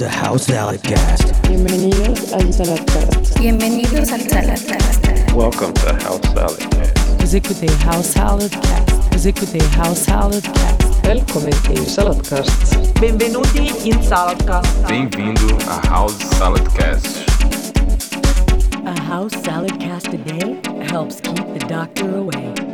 to House Salad Cast. Bienvenidos al Saladcast. Bienvenidos al Saladcast. Welcome to House Salad Cast. Vous écoutez House Salad Cast. Vous écoutez House Salad Cast. Välkommen till Saladcast. Benvenuti in Saladcast. Bem-vindo a House Salad Cast. A house salad cast a day helps keep the doctor away.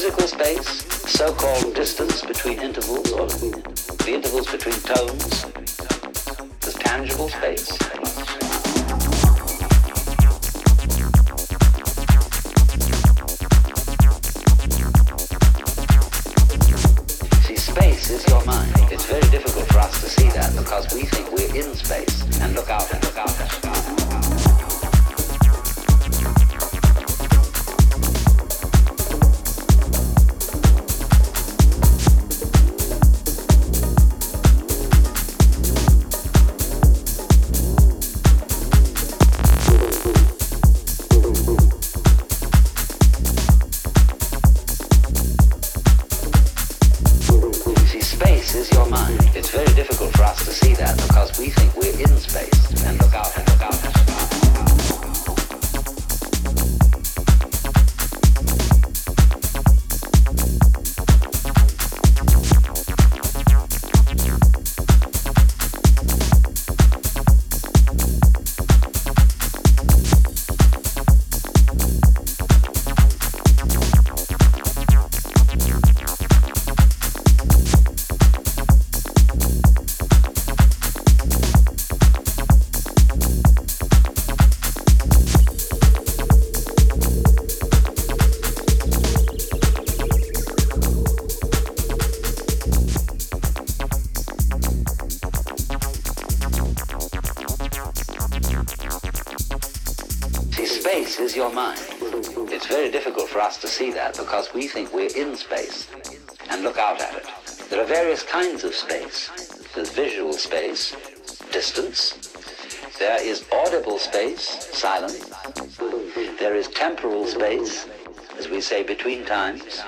Musical space, so-called distance between intervals, or the intervals between tones. There's tangible space. See, space is your mind. It's very difficult for us to see that because we think we're in space and look out and look out and look out. We think we're in space and look out at it. There are various kinds of space. There's visual space, distance. There is audible space, silence. There is temporal space, as we say, between times.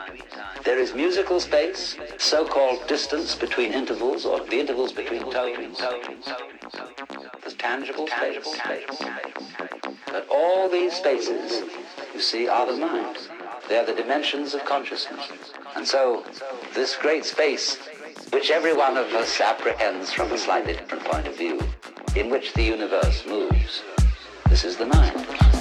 There is musical space, so-called distance between intervals or the intervals between tones. There's tangible space. But all these spaces, you see, are the mind. They are the dimensions of consciousness. And so, this great space, which every one of us apprehends from a slightly different point of view, in which the universe moves, this is the mind.